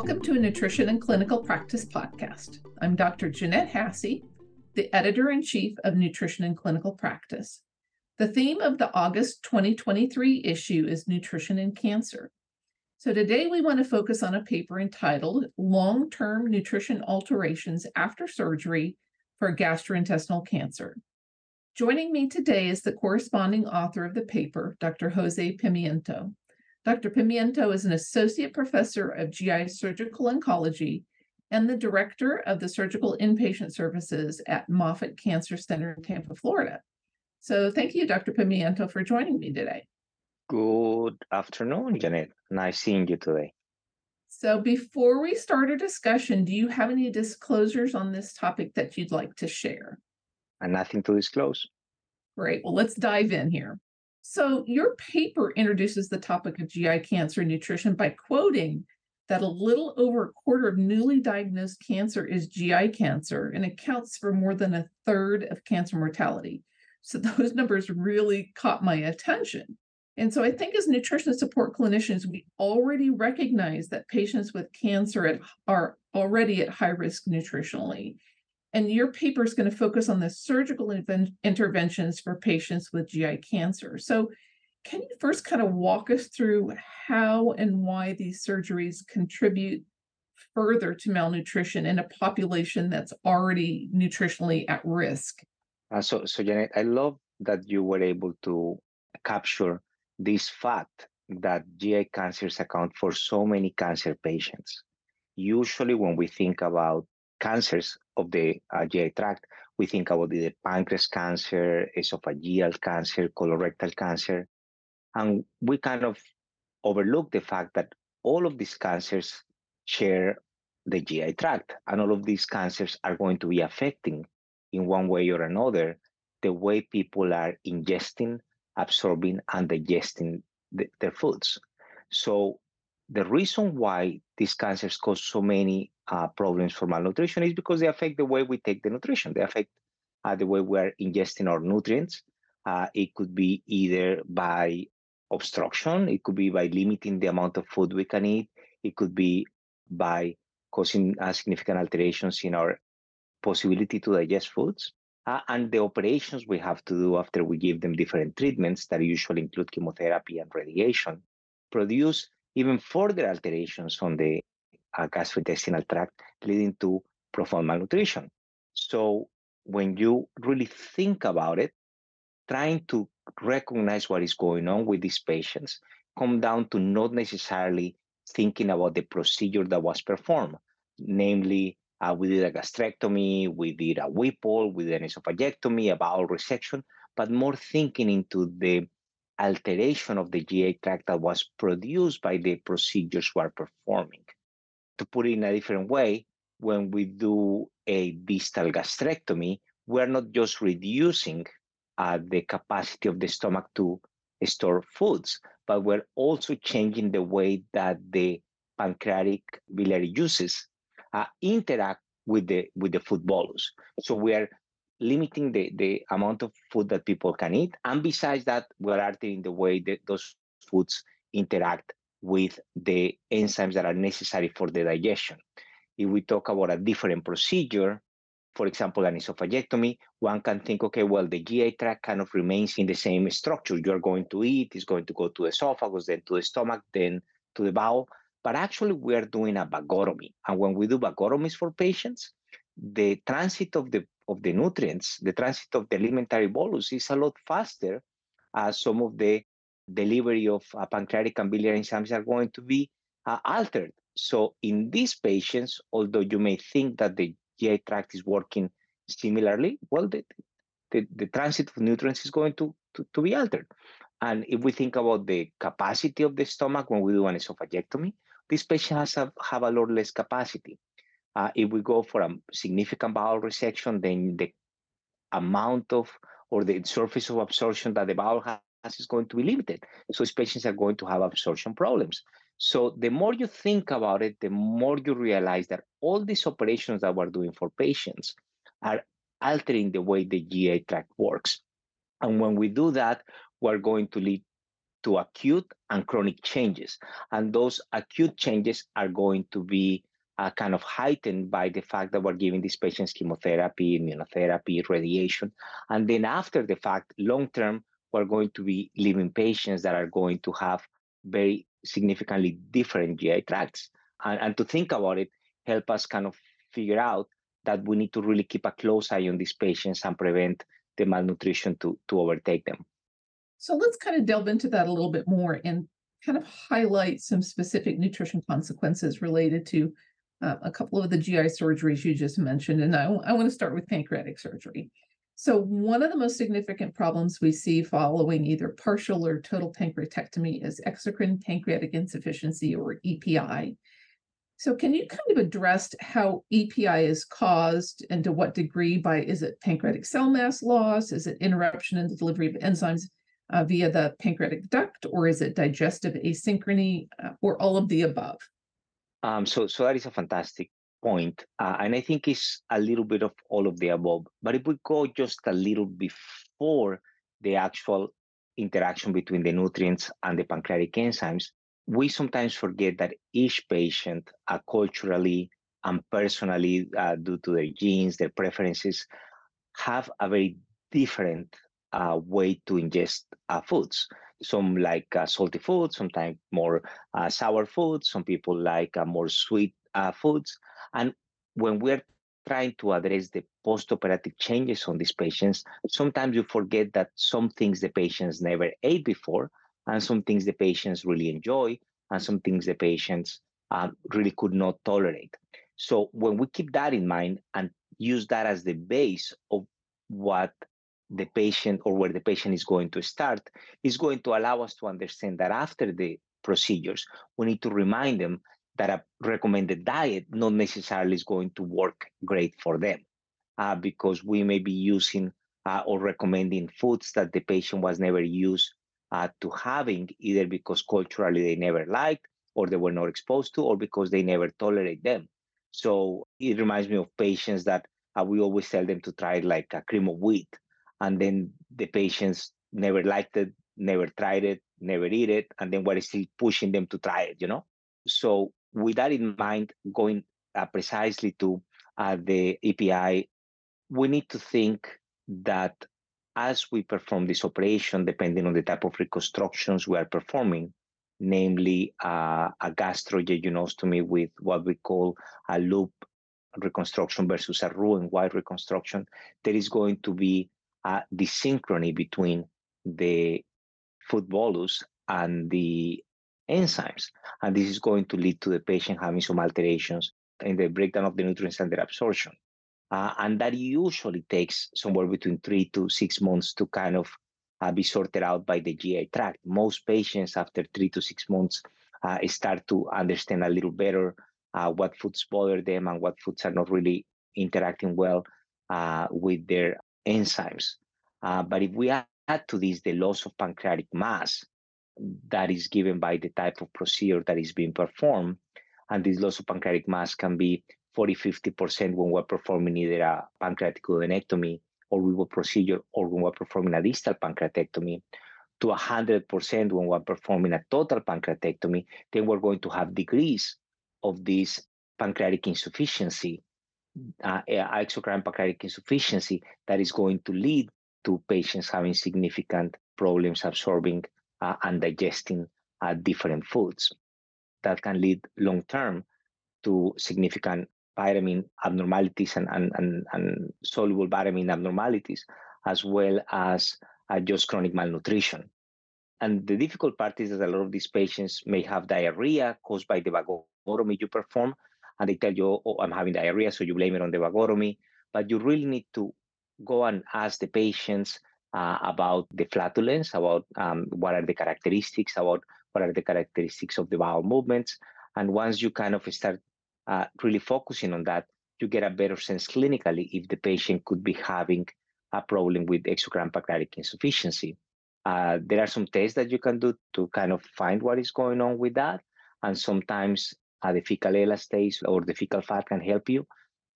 Welcome to a Nutrition in Clinical Practice podcast. I'm Dr. Jeanette Hasse, the editor in chief of Nutrition in Clinical Practice. The theme of the August 2023 issue is nutrition and cancer. So today we want to focus on a paper entitled Long Term Nutrition Alterations After Surgery for Gastrointestinal Cancer. Joining me today is the corresponding author of the paper, Dr. Jose Pimiento. Dr. Pimiento is an associate professor of GI surgical oncology and the director of the surgical inpatient services at Moffitt Cancer Center in Tampa, Florida. So thank you, Dr. Pimiento, for joining me today. Good afternoon, Janet. Nice seeing you today. So before we start our discussion, do you have any disclosures on this topic that you'd like to share? And nothing to disclose. Great. Well, let's dive in here. So, your paper introduces the topic of GI cancer nutrition by quoting that a little over a quarter of newly diagnosed cancer is GI cancer and accounts for more than a third of cancer mortality. So, those numbers really caught my attention. And so, I think as nutrition support clinicians, we already recognize that patients with cancer are already at high risk nutritionally. And your paper is going to focus on the surgical interventions for patients with GI cancer. So, can you first kind of walk us through how and why these surgeries contribute further to malnutrition in a population that's already nutritionally at risk? Uh, so, so Janet, I love that you were able to capture this fact that GI cancers account for so many cancer patients. Usually, when we think about cancers of the uh, GI tract, we think about the pancreas cancer, esophageal cancer, colorectal cancer, and we kind of overlook the fact that all of these cancers share the GI tract, and all of these cancers are going to be affecting in one way or another the way people are ingesting, absorbing, and digesting the, their foods. So the reason why these cancers cause so many uh, problems for malnutrition is because they affect the way we take the nutrition. They affect uh, the way we are ingesting our nutrients. Uh, it could be either by obstruction, it could be by limiting the amount of food we can eat, it could be by causing uh, significant alterations in our possibility to digest foods. Uh, and the operations we have to do after we give them different treatments that usually include chemotherapy and radiation produce even further alterations on the uh, gastrointestinal tract, leading to profound malnutrition. So, when you really think about it, trying to recognize what is going on with these patients come down to not necessarily thinking about the procedure that was performed, namely, uh, we did a gastrectomy, we did a Whipple, we did an esophagectomy, a bowel resection, but more thinking into the alteration of the GI tract that was produced by the procedures we are performing. To put it in a different way, when we do a distal gastrectomy, we're not just reducing uh, the capacity of the stomach to store foods, but we're also changing the way that the pancreatic biliary juices uh, interact with the with the food bolus. So we are limiting the, the amount of food that people can eat. And besides that, we're altering the way that those foods interact with the enzymes that are necessary for the digestion. If we talk about a different procedure, for example, an esophagectomy, one can think, okay, well, the GI tract kind of remains in the same structure. You're going to eat, it's going to go to the esophagus, then to the stomach, then to the bowel. But actually, we're doing a vagotomy. And when we do vagotomies for patients, the transit of the of the nutrients, the transit of the alimentary bolus is a lot faster. as some of the delivery of uh, pancreatic and biliary enzymes are going to be uh, altered. So in these patients, although you may think that the GI tract is working similarly, well, the, the, the transit of nutrients is going to, to, to be altered. And if we think about the capacity of the stomach when we do an esophagectomy, these patients have, have a lot less capacity. Uh, if we go for a significant bowel resection, then the amount of or the surface of absorption that the bowel has is going to be limited. So these patients are going to have absorption problems. So the more you think about it, the more you realize that all these operations that we're doing for patients are altering the way the GI tract works. And when we do that, we're going to lead to acute and chronic changes. And those acute changes are going to be uh, kind of heightened by the fact that we're giving these patients chemotherapy, immunotherapy, radiation. And then after the fact, long term, we're going to be leaving patients that are going to have very significantly different GI tracts. And, and to think about it, help us kind of figure out that we need to really keep a close eye on these patients and prevent the malnutrition to, to overtake them. So let's kind of delve into that a little bit more and kind of highlight some specific nutrition consequences related to uh, a couple of the GI surgeries you just mentioned. And I, I want to start with pancreatic surgery. So, one of the most significant problems we see following either partial or total pancreatectomy is exocrine pancreatic insufficiency or EPI. So, can you kind of address how EPI is caused and to what degree by is it pancreatic cell mass loss? Is it interruption in the delivery of enzymes uh, via the pancreatic duct, or is it digestive asynchrony, uh, or all of the above? Um, so, so that is a fantastic point, uh, and I think it's a little bit of all of the above. But if we go just a little before the actual interaction between the nutrients and the pancreatic enzymes, we sometimes forget that each patient, uh, culturally and personally, uh, due to their genes, their preferences, have a very different uh, way to ingest uh, foods some like uh, salty food, sometimes more uh, sour food. Some people like uh, more sweet uh, foods. And when we're trying to address the post-operative changes on these patients, sometimes you forget that some things the patients never ate before, and some things the patients really enjoy, and some things the patients um, really could not tolerate. So when we keep that in mind and use that as the base of what the patient or where the patient is going to start is going to allow us to understand that after the procedures, we need to remind them that a recommended diet not necessarily is going to work great for them uh, because we may be using uh, or recommending foods that the patient was never used uh, to having either because culturally they never liked or they were not exposed to or because they never tolerate them. So it reminds me of patients that uh, we always tell them to try like a cream of wheat and then the patients never liked it, never tried it, never eat it, and then we're still pushing them to try it, you know? So with that in mind, going uh, precisely to uh, the EPI, we need to think that as we perform this operation, depending on the type of reconstructions we are performing, namely uh, a gastrojejunostomy with what we call a loop reconstruction versus a Roux-en-Y reconstruction, there is going to be uh, the synchrony between the food bolus and the enzymes. And this is going to lead to the patient having some alterations in the breakdown of the nutrients and their absorption. Uh, and that usually takes somewhere between three to six months to kind of uh, be sorted out by the GI tract. Most patients, after three to six months, uh, start to understand a little better uh, what foods bother them and what foods are not really interacting well uh, with their enzymes. Uh, but if we add to this the loss of pancreatic mass that is given by the type of procedure that is being performed, and this loss of pancreatic mass can be 40, 50% when we're performing either a pancreatic duodenectomy or Whipple procedure or when we're performing a distal pancreatectomy to 100% when we're performing a total pancreatectomy, then we're going to have degrees of this pancreatic insufficiency uh, exocrine pancreatic insufficiency that is going to lead to patients having significant problems absorbing uh, and digesting uh, different foods. That can lead long term to significant vitamin abnormalities and, and, and, and, soluble vitamin abnormalities, as well as uh, just chronic malnutrition. And the difficult part is that a lot of these patients may have diarrhea caused by the vagotomy you perform, and they tell you, oh, I'm having diarrhea, so you blame it on the vagotomy. But you really need to go and ask the patients uh, about the flatulence, about um, what are the characteristics, about what are the characteristics of the bowel movements. And once you kind of start uh, really focusing on that, you get a better sense clinically if the patient could be having a problem with exocrine pancreatic insufficiency. Uh, there are some tests that you can do to kind of find what is going on with that. And sometimes uh, the fecal elastase or the fecal fat can help you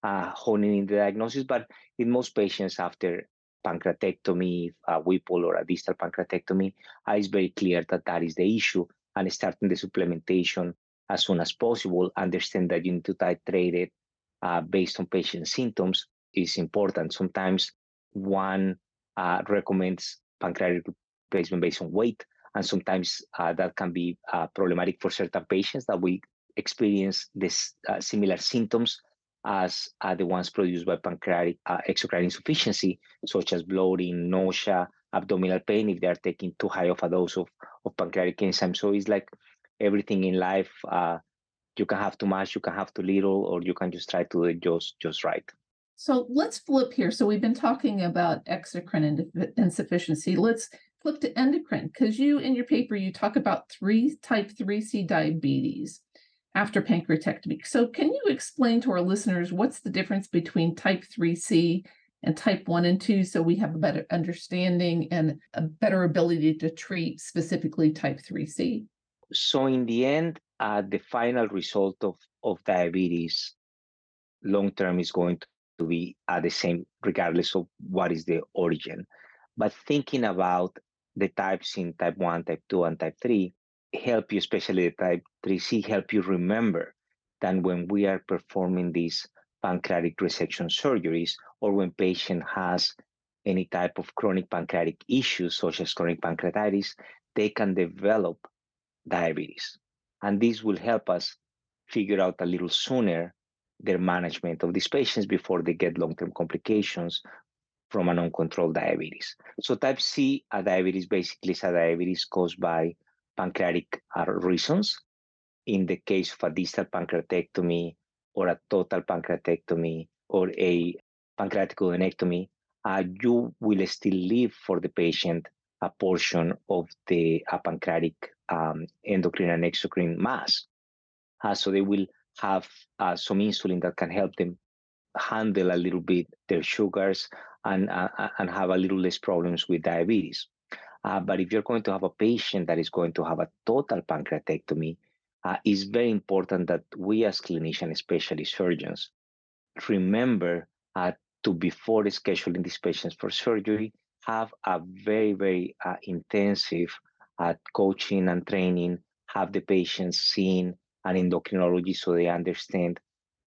uh, honing in the diagnosis. But in most patients, after pancreatectomy, a Whipple or a distal pancreatectomy, uh, it's very clear that that is the issue. And starting the supplementation as soon as possible, understand that you need to titrate it uh, based on patient symptoms is important. Sometimes one uh, recommends pancreatic replacement based on weight, and sometimes uh, that can be uh, problematic for certain patients that we experience this uh, similar symptoms as uh, the ones produced by pancreatic uh, exocrine insufficiency, such as bloating, nausea, abdominal pain, if they are taking too high of a dose of, of pancreatic enzyme. So it's like everything in life. Uh, you can have too much, you can have too little, or you can just try to do it just just right. So let's flip here. So we've been talking about exocrine insufficiency. Let's flip to endocrine because you in your paper you talk about three type 3C diabetes after pancreatectomy. So, can you explain to our listeners what's the difference between type 3C and type 1 and 2 so we have a better understanding and a better ability to treat specifically type 3C? So, in the end, uh, the final result of, of diabetes long term is going to be uh, the same, regardless of what is the origin. But thinking about the types in type 1, type 2, and type 3, help you, especially the type 3C, help you remember that when we are performing these pancreatic resection surgeries or when patient has any type of chronic pancreatic issues such as chronic pancreatitis, they can develop diabetes. And this will help us figure out a little sooner their management of these patients before they get long-term complications from an uncontrolled diabetes. So type C a diabetes basically is a diabetes caused by pancreatic reasons. In the case of a distal pancreatectomy or a total pancreatectomy or a pancreatic duodenectomy, uh, you will still leave for the patient a portion of the uh, pancreatic um, endocrine and exocrine mass. Uh, so they will have uh, some insulin that can help them handle a little bit their sugars and, uh, and have a little less problems with diabetes. Uh, but if you're going to have a patient that is going to have a total pancreatectomy, uh, it's very important that we as clinicians, especially surgeons, remember uh, to before scheduling these patients for surgery, have a very, very uh, intensive uh, coaching and training, have the patients seen an endocrinologist so they understand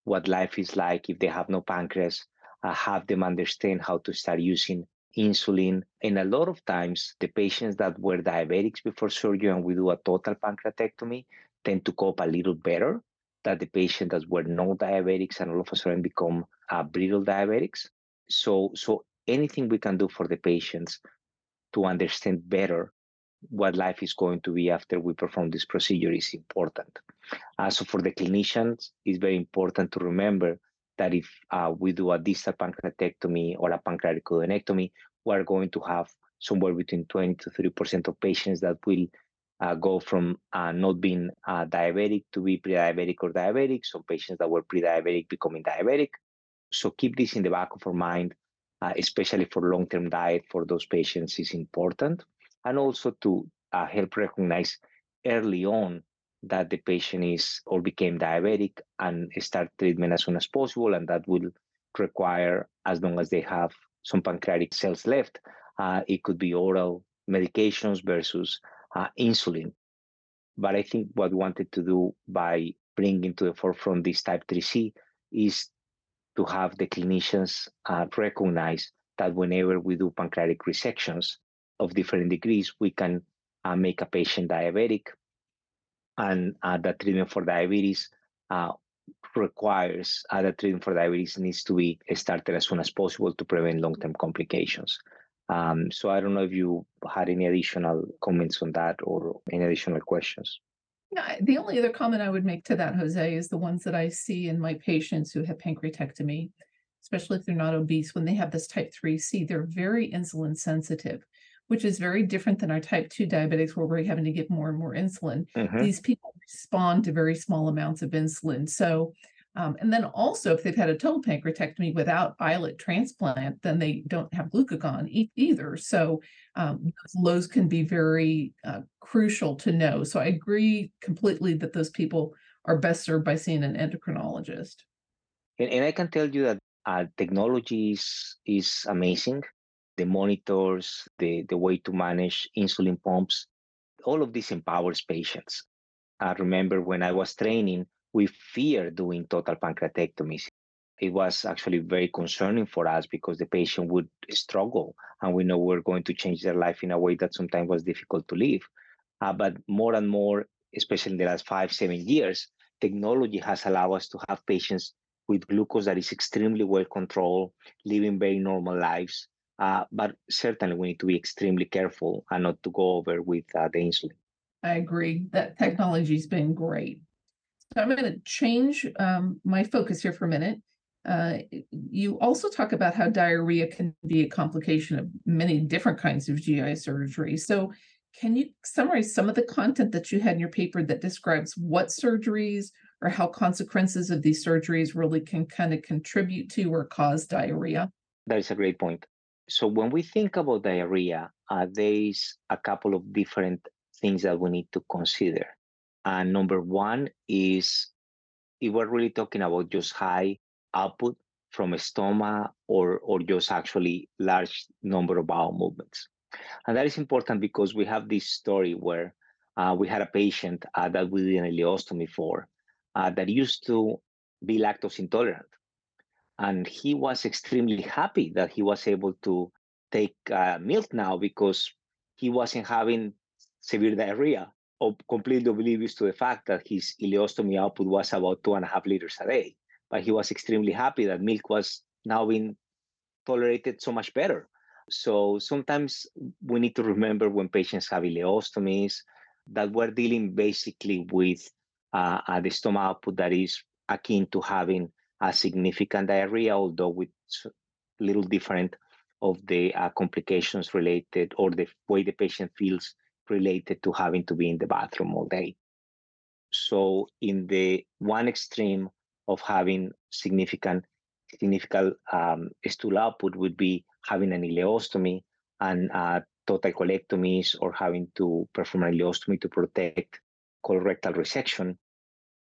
what life is like if they have no pancreas, uh, have them understand how to start using insulin. And a lot of times, the patients that were diabetics before surgery and we do a total pancreatectomy tend to cope a little better than the patients that were no diabetics and all of a sudden become uh, brittle diabetics. So, so anything we can do for the patients to understand better what life is going to be after we perform this procedure is important. Uh, so for the clinicians, it's very important to remember that if uh, we do a distal pancreatectomy or a pancreatic duodenectomy, we're going to have somewhere between 20 to 30% of patients that will uh, go from uh, not being uh, diabetic to be pre-diabetic or diabetic, some patients that were pre-diabetic becoming diabetic. So keep this in the back of our mind, uh, especially for long-term diet for those patients is important. And also to uh, help recognize early on that the patient is or became diabetic and start treatment as soon as possible. And that will require, as long as they have some pancreatic cells left, uh, it could be oral medications versus uh, insulin. But I think what we wanted to do by bringing to the forefront this type 3C is to have the clinicians uh, recognize that whenever we do pancreatic resections of different degrees, we can uh, make a patient diabetic and uh, the treatment for diabetes uh, requires uh, the treatment for diabetes needs to be started as soon as possible to prevent long-term complications. Um, so I don't know if you had any additional comments on that or any additional questions. No, the only other comment I would make to that, Jose, is the ones that I see in my patients who have pancreatectomy, especially if they're not obese, when they have this type 3C, they're very insulin sensitive which is very different than our type 2 diabetics where we're having to give more and more insulin. Mm-hmm. These people respond to very small amounts of insulin. So, um, and then also, if they've had a total pancreatectomy without islet transplant, then they don't have glucagon e- either. So, um, those can be very uh, crucial to know. So, I agree completely that those people are best served by seeing an endocrinologist. And, and I can tell you that uh, technology is, is amazing the monitors, the, the way to manage insulin pumps. All of this empowers patients. I remember when I was training, we feared doing total pancreatectomies. It was actually very concerning for us because the patient would struggle, and we know we're going to change their life in a way that sometimes was difficult to live. Uh, but more and more, especially in the last five, seven years, technology has allowed us to have patients with glucose that is extremely well controlled, living very normal lives. Uh, but certainly, we need to be extremely careful and not to go over with uh, the insulin. I agree that technology's been great. So I'm going to change um, my focus here for a minute. Uh, you also talk about how diarrhea can be a complication of many different kinds of GI surgery. So, can you summarize some of the content that you had in your paper that describes what surgeries or how consequences of these surgeries really can kind of contribute to or cause diarrhea? That is a great point. So, when we think about diarrhea, uh, there's a couple of different things that we need to consider. And number one is if we're really talking about just high output from a stoma or, or just actually large number of bowel movements. And that is important because we have this story where uh, we had a patient uh, that we did an ileostomy for uh, that used to be lactose intolerant. And he was extremely happy that he was able to take uh, milk now because he wasn't having severe diarrhea or completely oblivious to the fact that his ileostomy output was about two and a half liters a day. But he was extremely happy that milk was now being tolerated so much better. So sometimes we need to remember when patients have ileostomies that we're dealing basically with uh, the stomach output that is akin to having a significant diarrhea, although with little different of the uh, complications related or the way the patient feels related to having to be in the bathroom all day. So in the one extreme of having significant significant um, stool output would be having an ileostomy and uh, total colectomies or having to perform an ileostomy to protect colorectal resection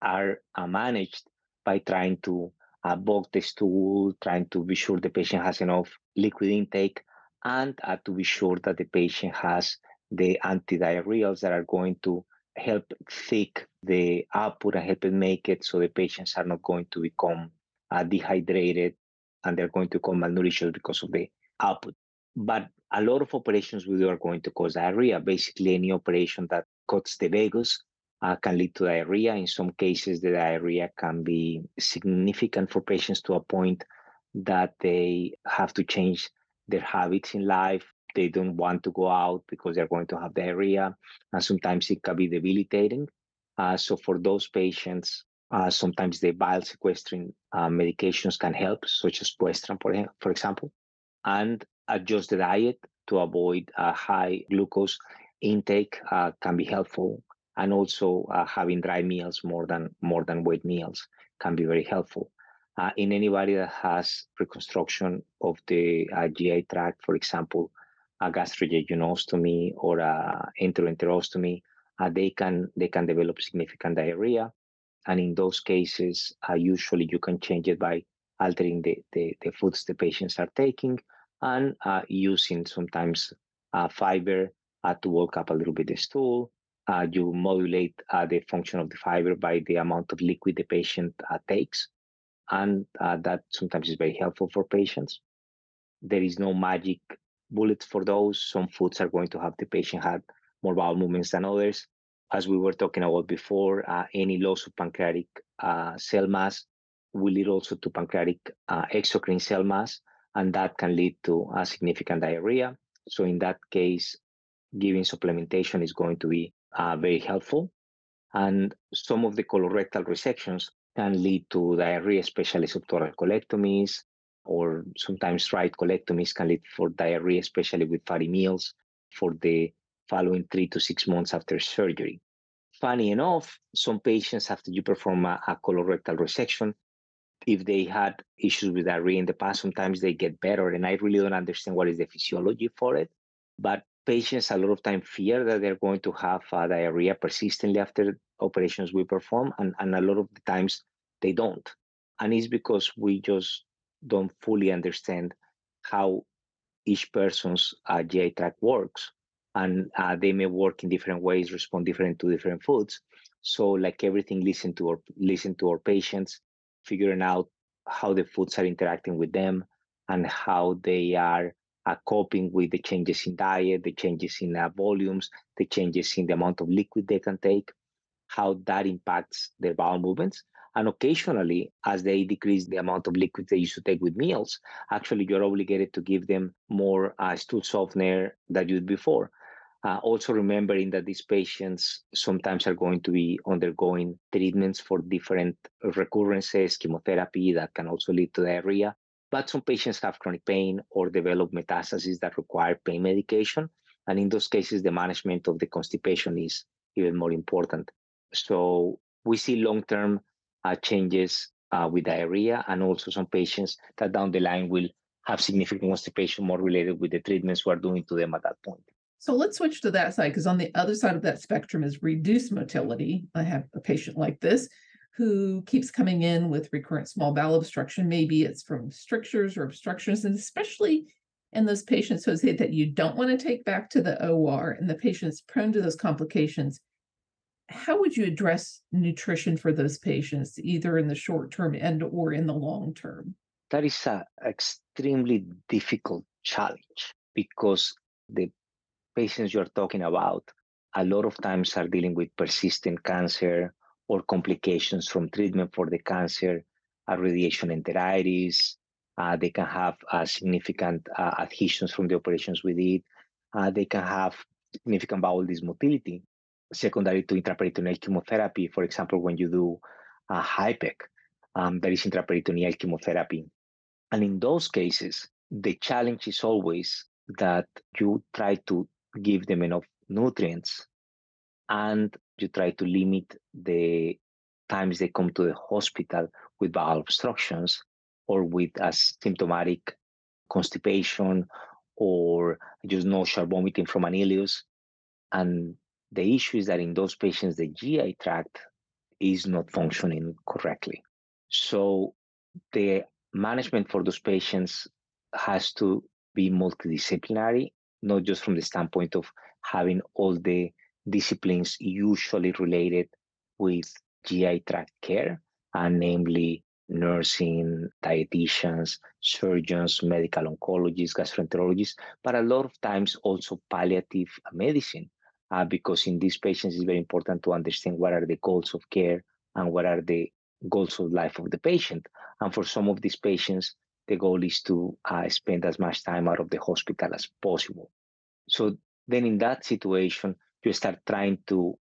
are uh, managed by trying to bulk the stool, trying to be sure the patient has enough liquid intake, and uh, to be sure that the patient has the antidiarrheals that are going to help thick the output and help it make it so the patients are not going to become uh, dehydrated and they're going to become malnourished because of the output. But a lot of operations we do are going to cause diarrhea. Basically, any operation that cuts the vagus uh, can lead to diarrhea. In some cases, the diarrhea can be significant for patients to a point that they have to change their habits in life they don't want to go out because they're going to have diarrhea, and sometimes it can be debilitating. Uh, so for those patients, uh, sometimes the bile sequestering uh, medications can help, such as Questran, for, for example, and adjust the diet to avoid high glucose intake uh, can be helpful. And also uh, having dry meals more than more than wet meals can be very helpful. Uh, in anybody that has reconstruction of the GI tract, for example, a gastrojejunostomy or a enteroenterostomy, uh, they can they can develop significant diarrhea, and in those cases, uh, usually you can change it by altering the, the, the foods the patients are taking and uh, using sometimes uh, fiber uh, to work up a little bit the stool. Uh, you modulate the function of the fiber by the amount of liquid the patient takes, and that sometimes is very helpful for patients. There is no magic bullets for those. Some foods are going to have the patient have more bowel movements than others. As we were talking about before, uh, any loss of pancreatic uh, cell mass will lead also to pancreatic uh, exocrine cell mass, and that can lead to a significant diarrhea. So in that case, giving supplementation is going to be uh, very helpful. And some of the colorectal resections can lead to diarrhea, especially subtotal colectomies, or sometimes right colectomies can lead for diarrhea, especially with fatty meals for the following three to six months after surgery. Funny enough, some patients, after you perform a, a colorectal resection, if they had issues with diarrhea in the past, sometimes they get better. And I really don't understand what is the physiology for it. But patients a lot of time fear that they're going to have uh, diarrhea persistently after operations we perform. And, and a lot of the times they don't. And it's because we just don't fully understand how each person's uh, GI tract works, and uh, they may work in different ways, respond different to different foods. So, like everything, listen to our listen to our patients, figuring out how the foods are interacting with them and how they are uh, coping with the changes in diet, the changes in uh, volumes, the changes in the amount of liquid they can take, how that impacts their bowel movements. And occasionally, as they decrease the amount of liquid they used to take with meals, actually you're obligated to give them more uh, stool softener than you did before. Uh, also remembering that these patients sometimes are going to be undergoing treatments for different recurrences, chemotherapy that can also lead to diarrhea. But some patients have chronic pain or develop metastases that require pain medication. And in those cases, the management of the constipation is even more important. So we see long-term uh, changes uh, with diarrhea and also some patients that down the line will have significant constipation more related with the treatments we're doing to them at that point. So let's switch to that side because on the other side of that spectrum is reduced motility. I have a patient like this who keeps coming in with recurrent small bowel obstruction. Maybe it's from strictures or obstructions, and especially in those patients, Jose, that you don't want to take back to the OR and the patient's prone to those complications. How would you address nutrition for those patients, either in the short term and or in the long term? That is an extremely difficult challenge because the patients you're talking about a lot of times are dealing with persistent cancer or complications from treatment for the cancer, uh, radiation enteritis. Uh, they can have uh, significant uh, adhesions from the operations we did. Uh, they can have significant bowel dysmotility secondary to intraperitoneal chemotherapy. For example, when you do a HIPEC, um, that is intraperitoneal chemotherapy. And in those cases, the challenge is always that you try to give them enough nutrients and you try to limit the times they come to the hospital with bowel obstructions or with a symptomatic constipation or just nausea vomiting from an ileus. And the issue is that in those patients, the GI tract is not functioning correctly. So the management for those patients has to be multidisciplinary not just from the standpoint of having all the disciplines usually related with GI tract care, and namely nursing, dietitians, surgeons, medical oncologists, gastroenterologists, but a lot of times also palliative medicine, uh, because in these patients it's very important to understand what are the goals of care and what are the goals of life of the patient. And for some of these patients, the goal is to uh, spend as much time out of the hospital as possible. So then in that situation, you start trying to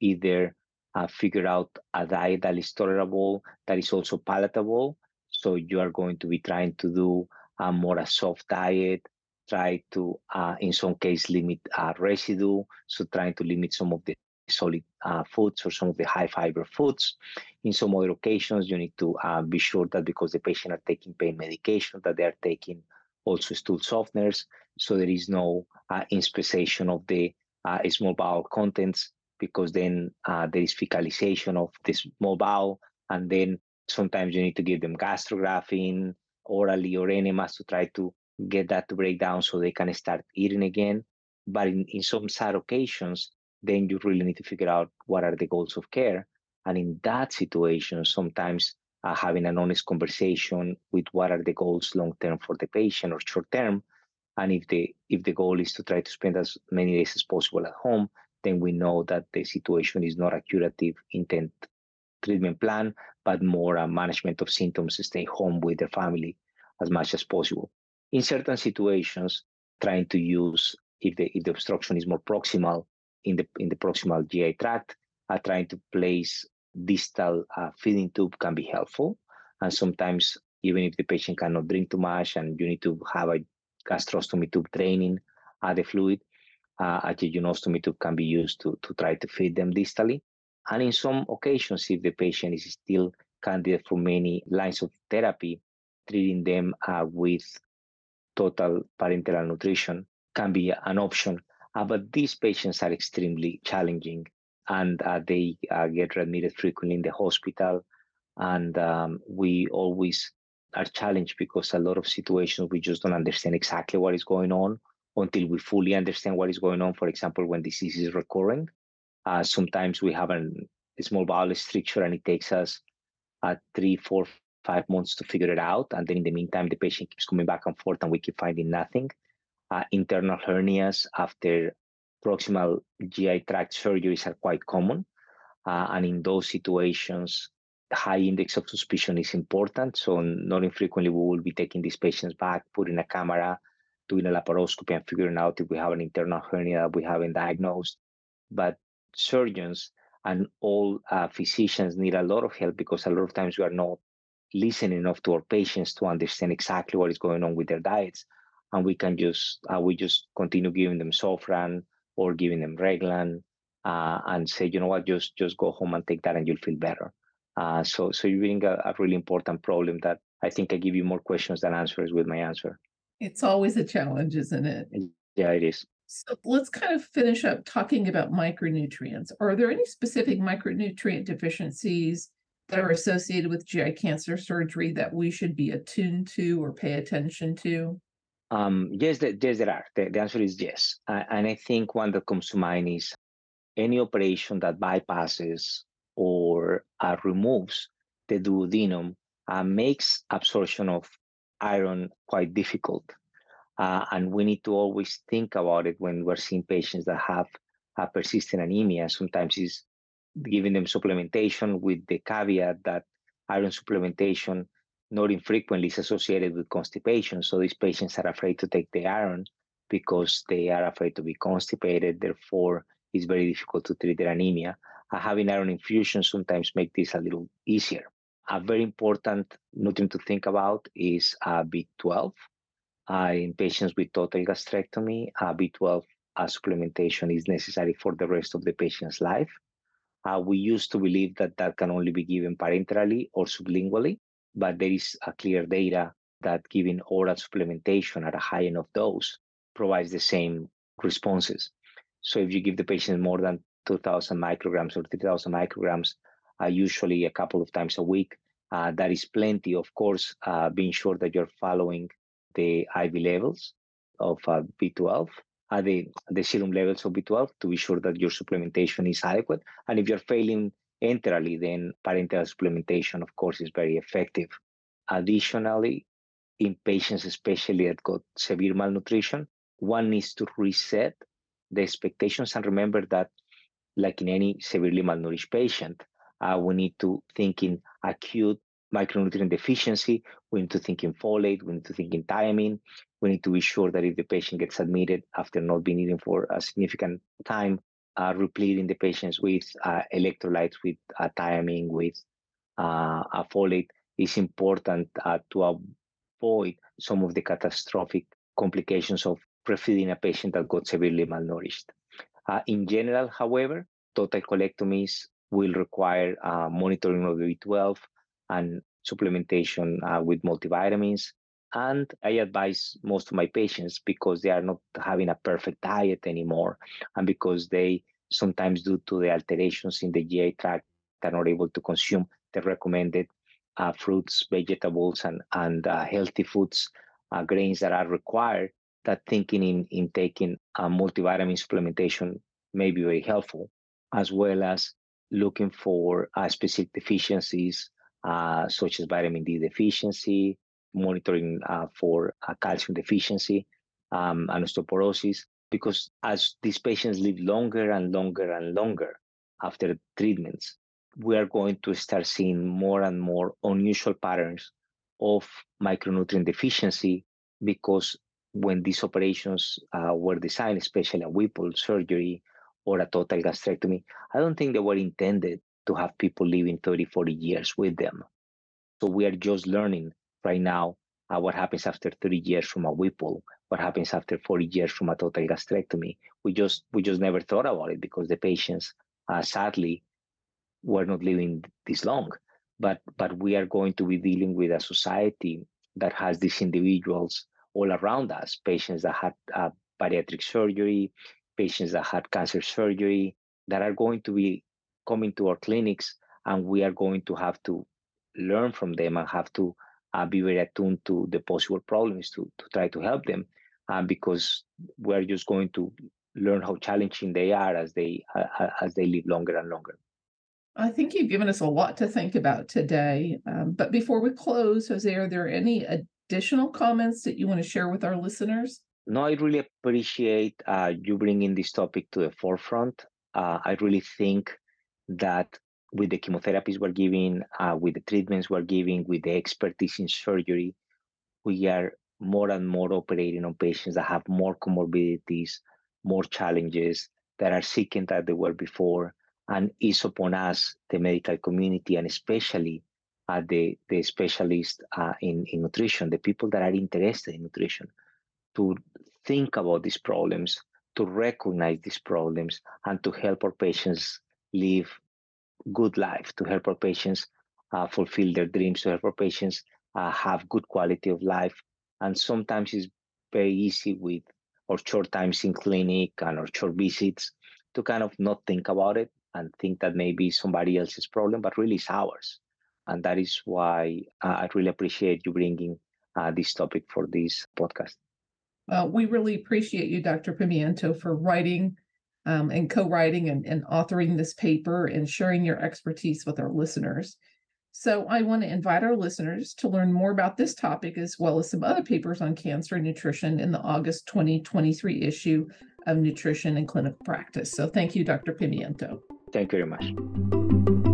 either uh, figure out a diet that is tolerable, that is also palatable. So you are going to be trying to do a more a soft diet, try to, uh, in some case, limit uh, residue. So trying to limit some of the solid uh, foods or some of the high fiber foods. In some other occasions, you need to uh, be sure that because the patient are taking pain medication, that they are taking also stool softeners, so there is no uh, of the uh, small bowel contents because then uh, there is fecalization of this bowel, and then sometimes you need to give them Gastrografin orally or enemas to try to get that to break down so they can start eating again. But in, in some sad occasions, then you really need to figure out what are the goals of care. And in that situation, sometimes uh, having an honest conversation with what are the goals long term for the patient or short term. And if the if the goal is to try to spend as many days as possible at home, then we know that the situation is not a curative intent treatment plan, but more a management of symptoms, stay home with their family as much as possible. In certain situations, trying to use if the if the obstruction is more proximal in the in the proximal GI tract, uh, trying to place distal uh, feeding tube can be helpful. And sometimes, even if the patient cannot drink too much and you need to have a gastrostomy tube draining uh, the fluid, uh, a jejunostomy tube can be used to, to try to feed them distally. And in some occasions, if the patient is still candidate for many lines of therapy, treating them uh, with total parenteral nutrition can be an option. Uh, but these patients are extremely challenging and uh, they uh, get admitted frequently in the hospital. And um, we always are challenged because a lot of situations we just don't understand exactly what is going on until we fully understand what is going on. For example, when disease is recurring, uh, sometimes we have an, a small bowel stricture and it takes us uh, three, four, five months to figure it out. And then in the meantime, the patient keeps coming back and forth and we keep finding nothing. Uh, internal hernias after proximal GI tract surgeries are quite common. Uh, and in those situations, high index of suspicion is important. So not infrequently, we will be taking these patients back, putting a camera, doing a laparoscopy and figuring out if we have an internal hernia that we haven't diagnosed. But surgeons and all uh, physicians need a lot of help because a lot of times we are not listening enough to our patients to understand exactly what is going on with their diets. And we can just, uh, we just continue giving them Zofran or giving them Reglan uh, and say, you know what, just, just go home and take that and you'll feel better. Uh, so, so you bring a, a really important problem that I think I give you more questions than answers with my answer. It's always a challenge, isn't it? Yeah, it is. So let's kind of finish up talking about micronutrients. Are there any specific micronutrient deficiencies that are associated with GI cancer surgery that we should be attuned to or pay attention to? Um, yes, yes, there are. The, the answer is yes. Uh, and I think one that comes to mind is any operation that bypasses or uh, removes the duodenum uh, makes absorption of iron quite difficult. Uh, and we need to always think about it when we're seeing patients that have a persistent anemia. Sometimes is giving them supplementation with the caveat that iron supplementation not infrequently is associated with constipation. So these patients are afraid to take the iron because they are afraid to be constipated. Therefore, it's very difficult to treat their anemia. Having iron infusion sometimes make this a little easier. A very important nutrient to think about is uh, B12. Uh, in patients with total gastrectomy, uh, B12 uh, supplementation is necessary for the rest of the patient's life. Uh, we used to believe that that can only be given parenterally or sublingually, but there is a clear data that giving oral supplementation at a high enough dose provides the same responses. So if you give the patient more than 2,000 micrograms or 3,000 micrograms, uh, usually a couple of times a week, uh, that is plenty. Of course, uh, being sure that you're following the IV levels of uh, B12 uh, the, the serum levels of B12 to be sure that your supplementation is adequate. And if you're failing enterally, then parenteral supplementation, of course, is very effective. Additionally, in patients, especially that got severe malnutrition, one needs to reset the expectations and remember that, like in any severely malnourished patient, uh, we need to think in acute micronutrient deficiency. We need to think in folate. We need to think in thiamine. We need to be sure that if the patient gets admitted after not being eating for a significant time, uh, repleting the patients with uh, electrolytes, with uh, thiamine, with uh, a folate is important uh, to avoid some of the catastrophic complications of refeeding a patient that got severely malnourished. Uh, in general, however, total colectomies will require monitoring of the B12, and supplementation uh, with multivitamins. And I advise most of my patients because they are not having a perfect diet anymore, and because they sometimes, due to the alterations in the GI tract, are not able to consume the recommended uh, fruits, vegetables, and and uh, healthy foods, uh, grains that are required. That thinking in in taking a multivitamin supplementation may be very helpful, as well as looking for uh, specific deficiencies uh, such as vitamin D deficiency, monitoring uh, for calcium deficiency, um, and osteoporosis. Because as these patients live longer and longer and longer after treatments, we are going to start seeing more and more unusual patterns of micronutrient deficiency because when these operations uh, were designed, especially a Whipple surgery or a total gastrectomy, I don't think they were intended to have people living 30, 40 years with them. So we are just learning right now uh, what happens after 30 years from a Whipple, what happens after 40 years from a total gastrectomy. We just we just never thought about it because the patients, uh, sadly, were not living this long. But but we are going to be dealing with a society that has these individuals all around us, patients that had uh, bariatric surgery, patients that had cancer surgery, that are going to be coming to our clinics and we are going to have to learn from them and have to uh, be very attuned to the possible problems to, to try to help them uh, because we're just going to learn how challenging they are as they uh, as they live longer and longer. I think you've given us a lot to think about today. Um, but before we close, Jose, are there any additional comments that you want to share with our listeners? No, I really appreciate uh, you bringing this topic to the forefront. Uh, I really think that with the chemotherapies we're giving, uh, with the treatments we're giving, with the expertise in surgery, we are more and more operating on patients that have more comorbidities, more challenges, that are sicker than they were before. And it's upon us, the medical community, and especially uh, the, the specialists uh, in, in nutrition, the people that are interested in nutrition, to think about these problems, to recognize these problems, and to help our patients live good life, to help our patients uh, fulfill their dreams, to help our patients uh, have good quality of life. And sometimes it's very easy with our short times in clinic and our short visits to kind of not think about it and think that maybe somebody else's problem, but really it's ours. And that is why uh, I really appreciate you bringing uh, this topic for this podcast. Uh, we really appreciate you, Dr. Pimiento, for writing um, and co-writing and, and authoring this paper and sharing your expertise with our listeners. So I want to invite our listeners to learn more about this topic as well as some other papers on cancer and nutrition in the August 2023 issue of Nutrition in Clinical Practice. So thank you, Dr. Pimiento. Thank you very much.